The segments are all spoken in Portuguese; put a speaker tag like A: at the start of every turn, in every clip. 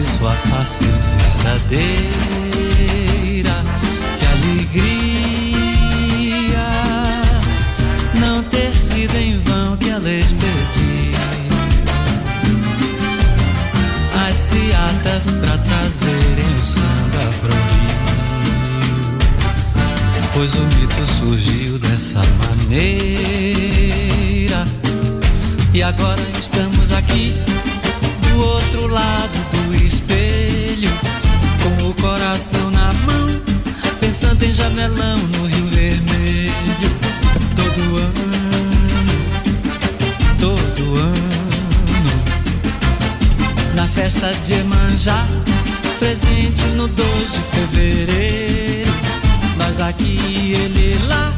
A: Sua face verdadeira alegria não ter sido em vão que ela expediu as ciatas pra trazerem o samba pro. Pois o mito surgiu dessa maneira e agora estamos aqui do outro lado coração na mão pensando em jamelão no Rio Vermelho. Todo ano, todo ano, na festa de Emanjá, presente no 2 de fevereiro. Nós aqui ele lá,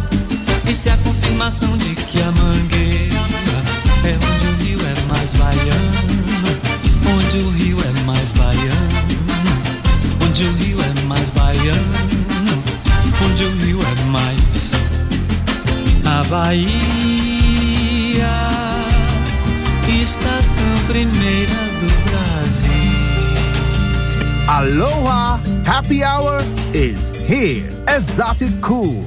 A: isso é a confirmação de que a mangueira é onde o rio é mais baiano, onde o rio onde o rio é mais baiano onde o rio é mais a Bahia, estação primeira do Brasil.
B: Aloha! Happy Hour is here. Exotic Cool.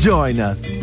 B: Join us.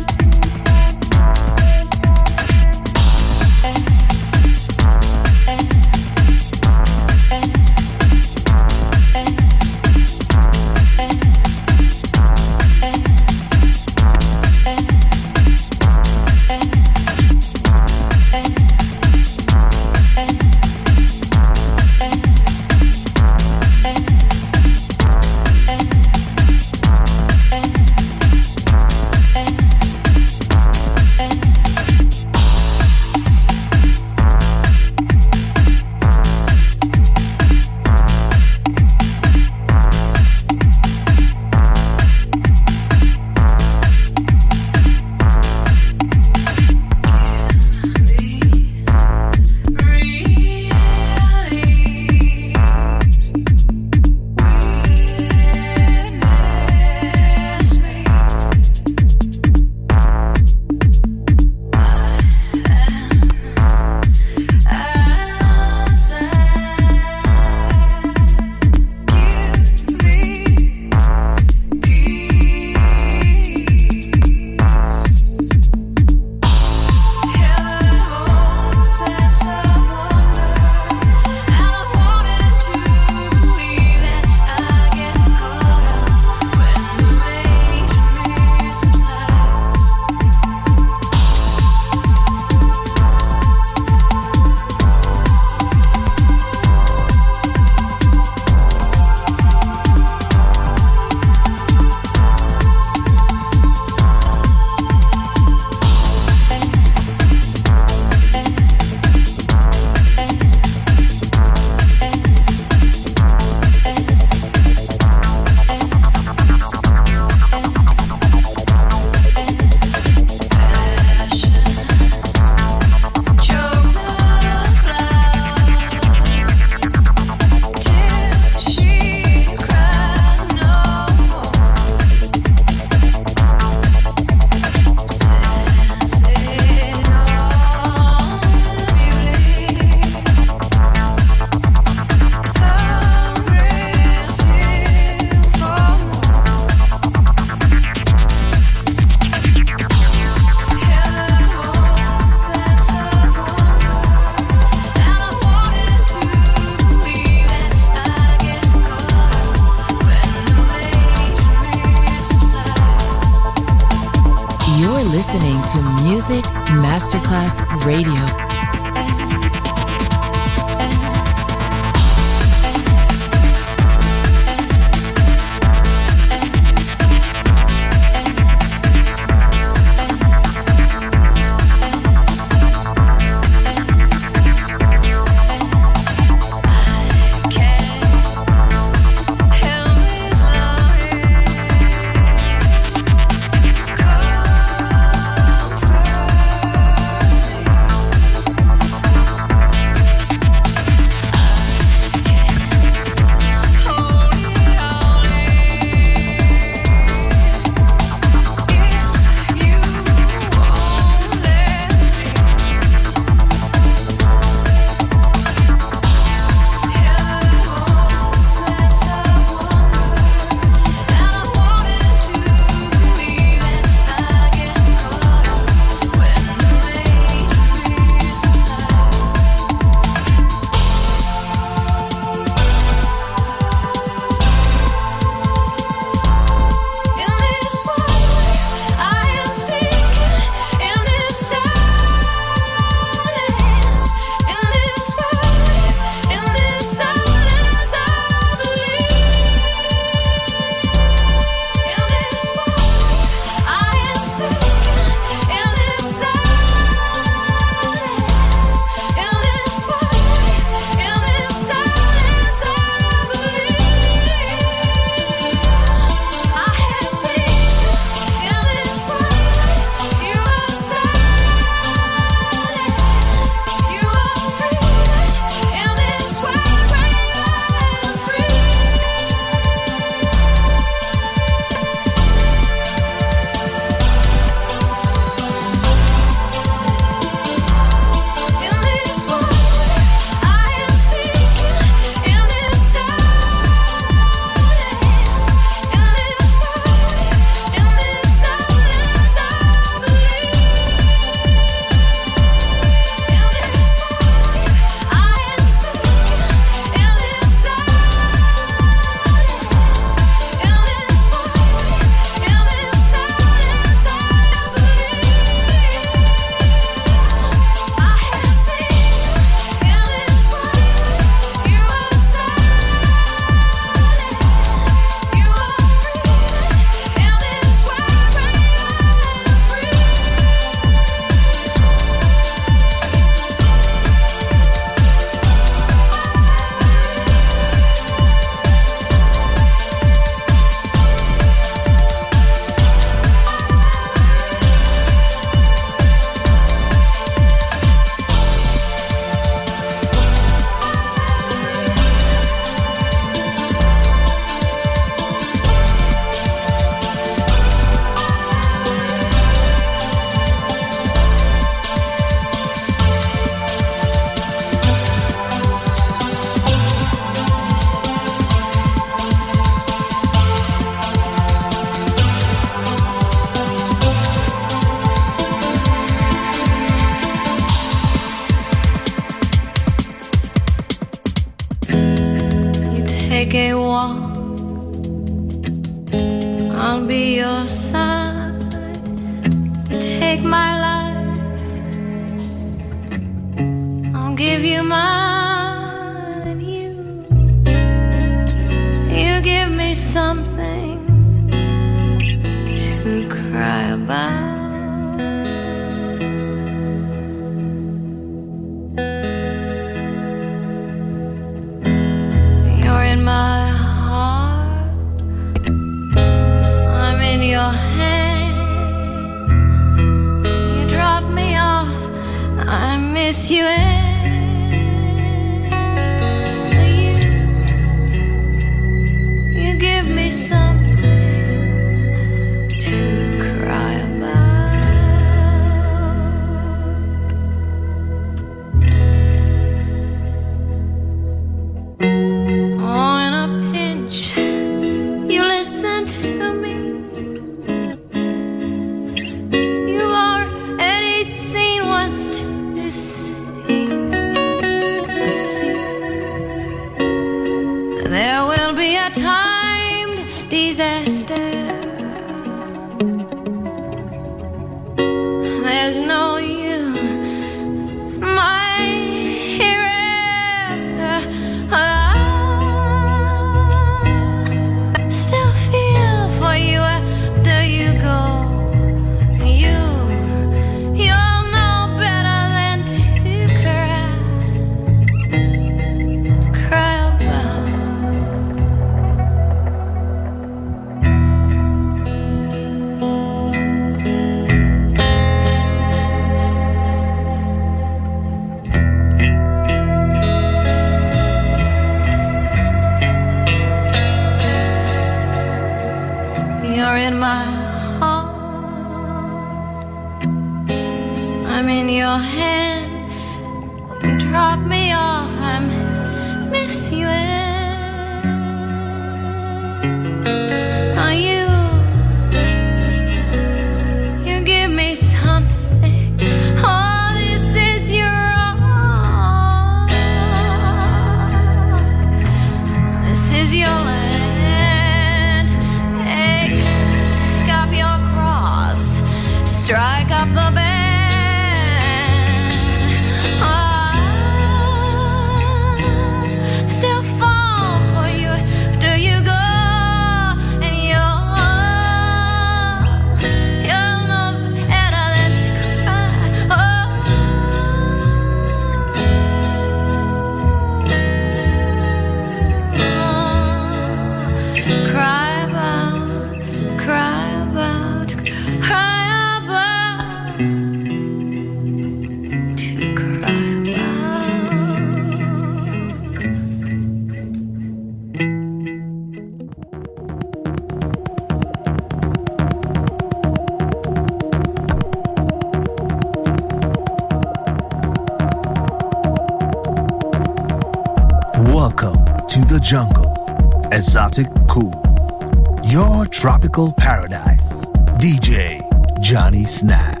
B: Tropical paradise. DJ Johnny Snack.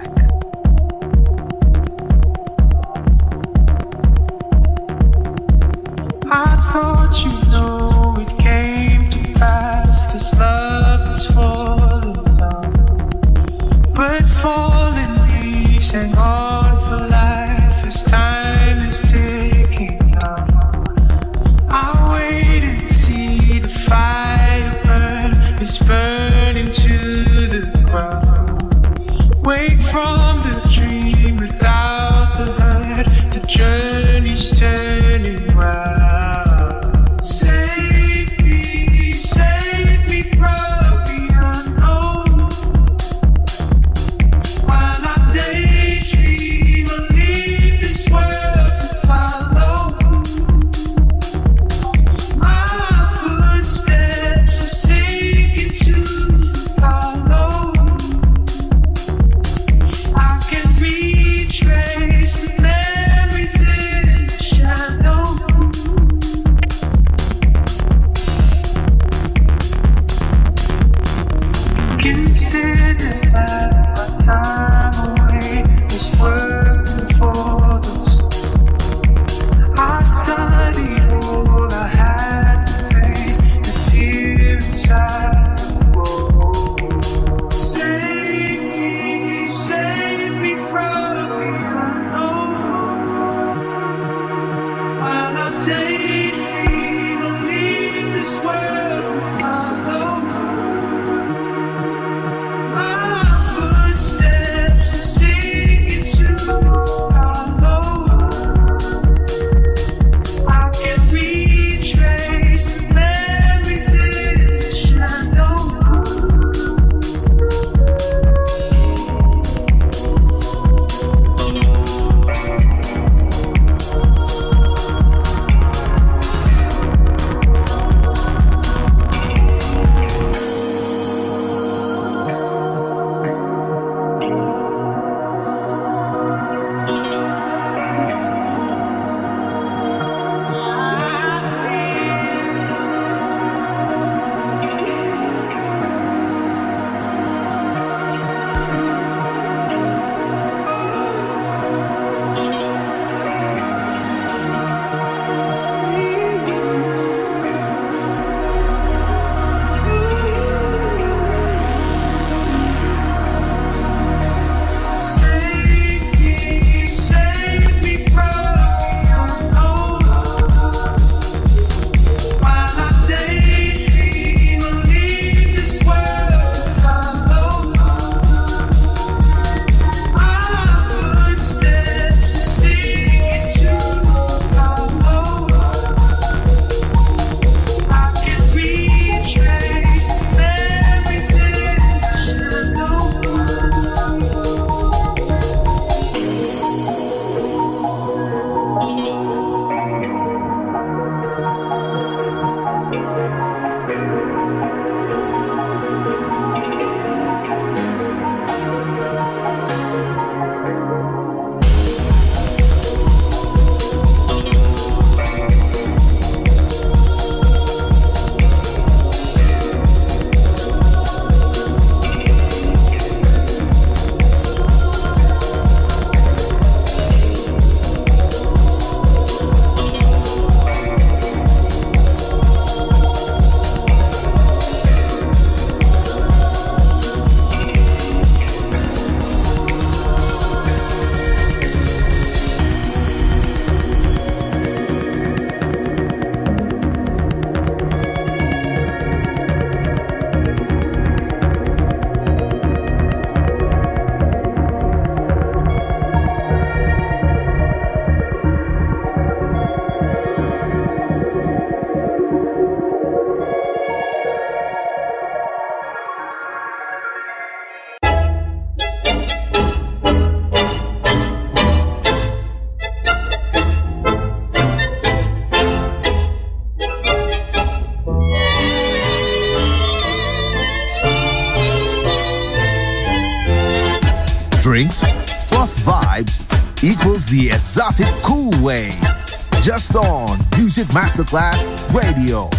C: Masterclass Radio.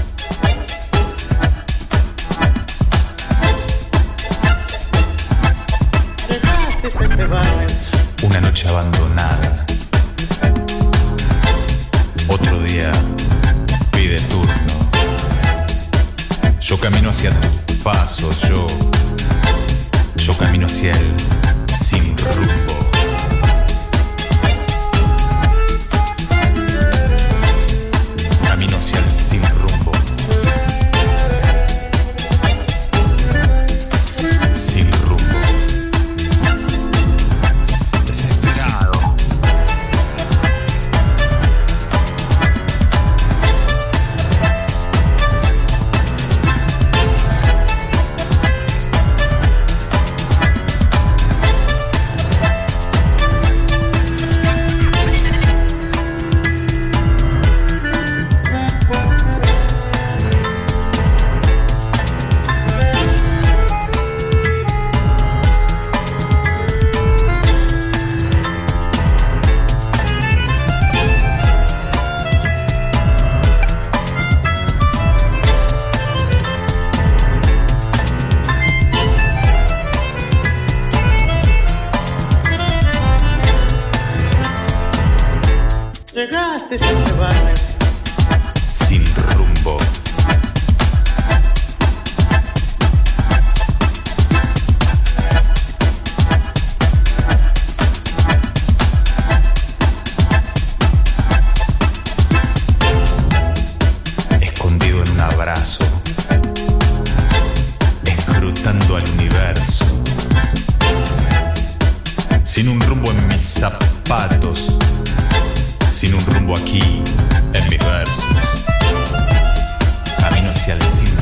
D: Una noche abandonada. Otro día pide turno. Yo camino hacia tus pasos, yo. Yo camino hacia él. en mis versos. Caminos hacia el
C: cielo.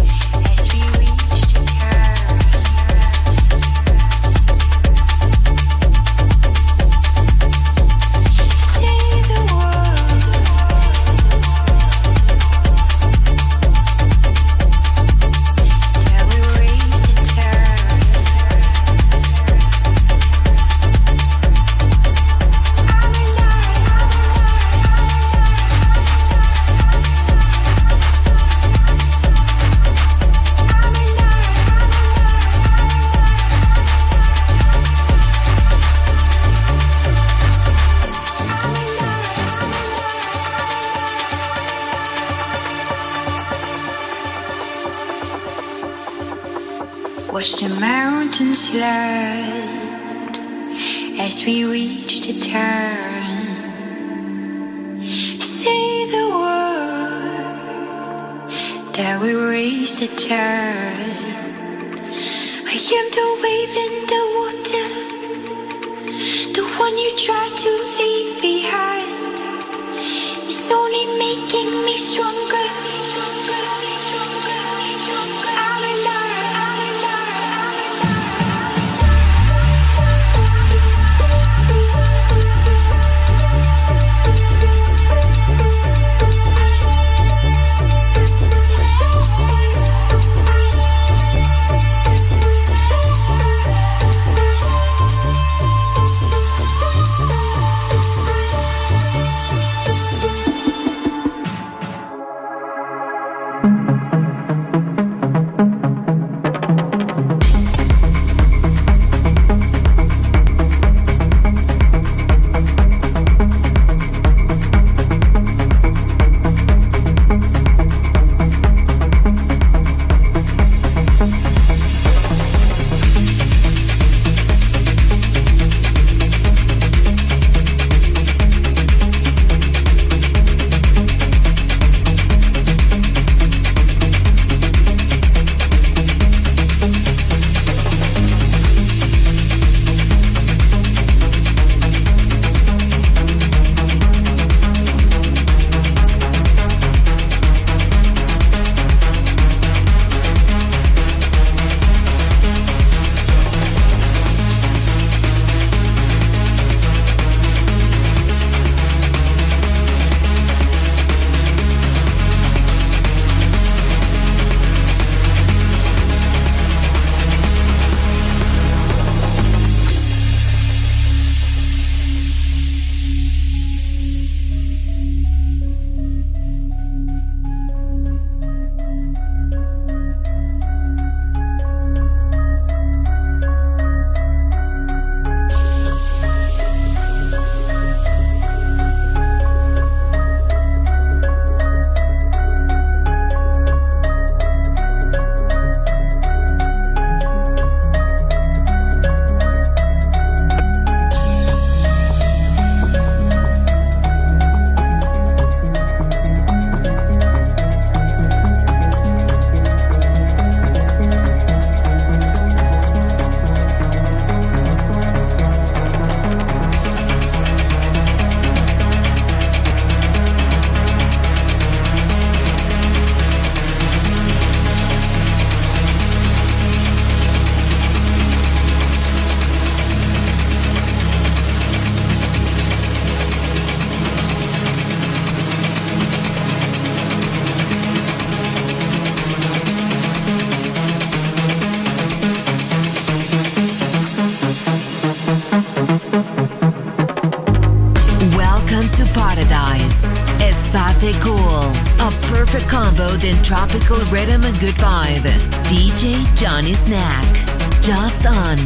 E: Johnny Snack. Just on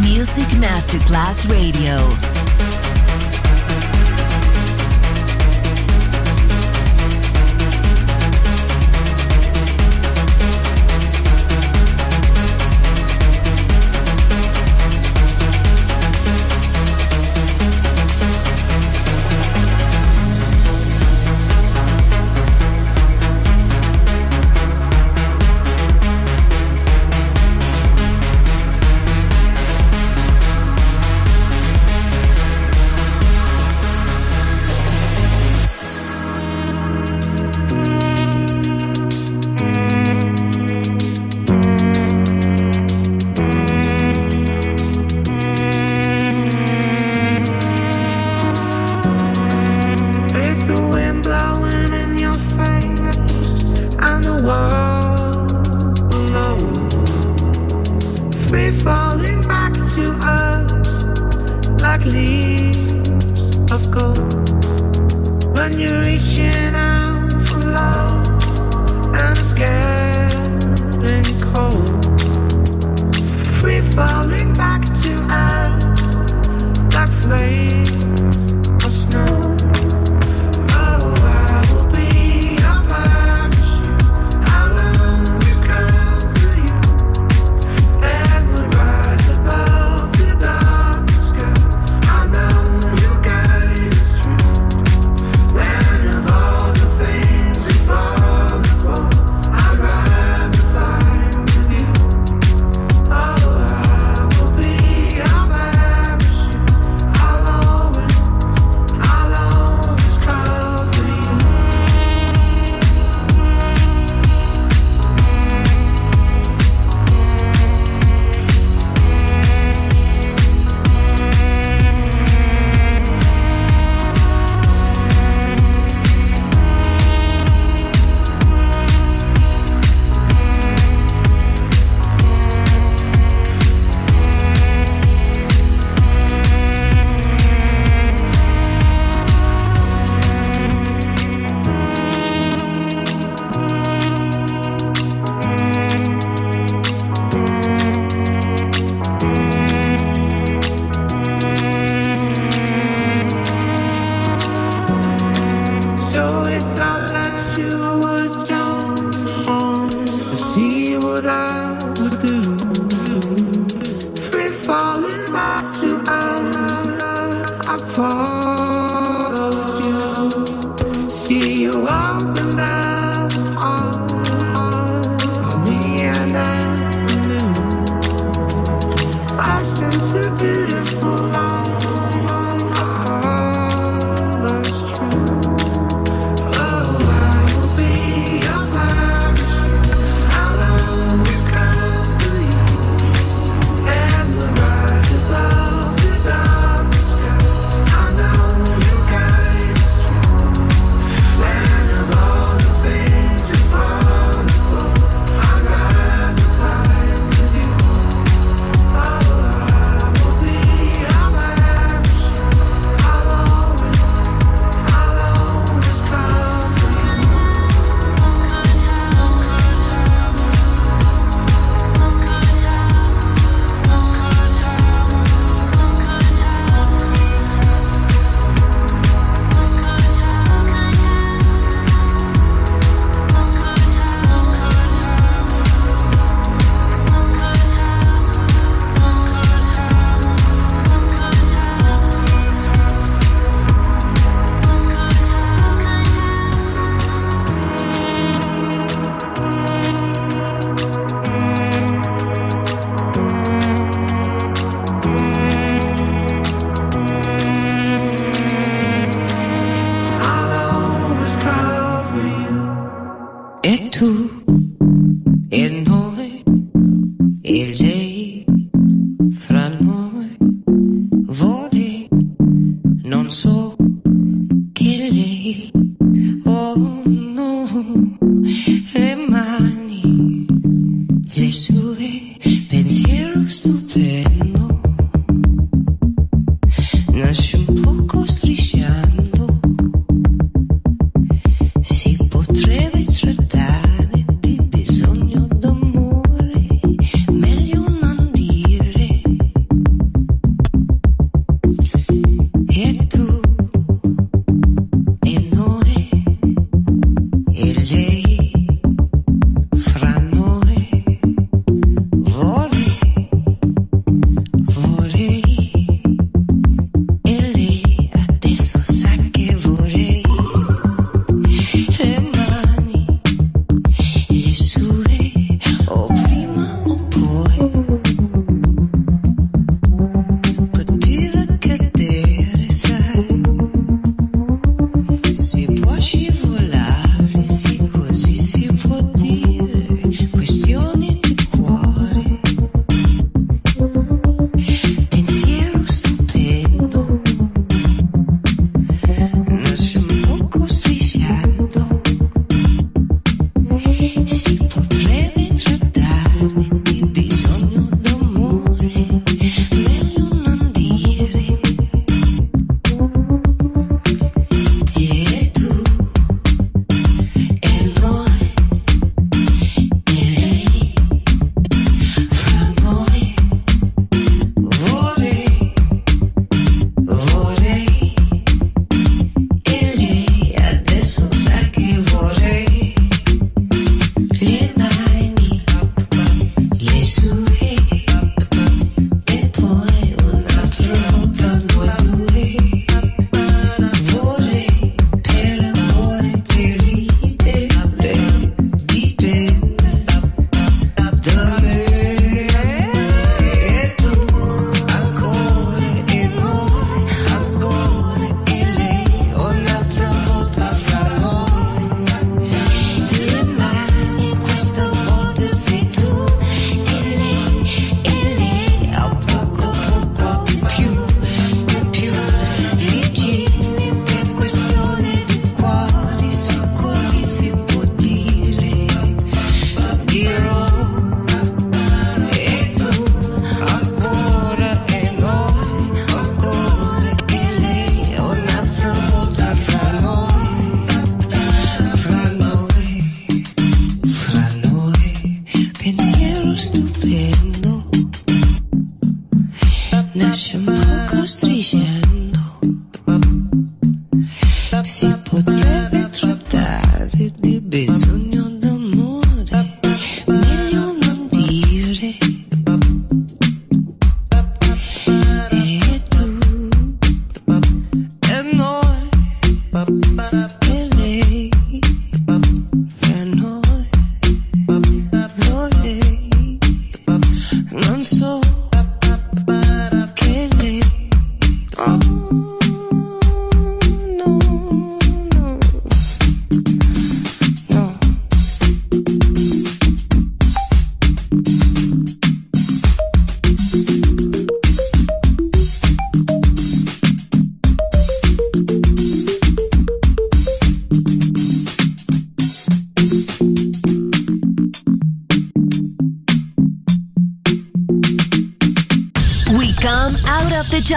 E: Music Masterclass Radio.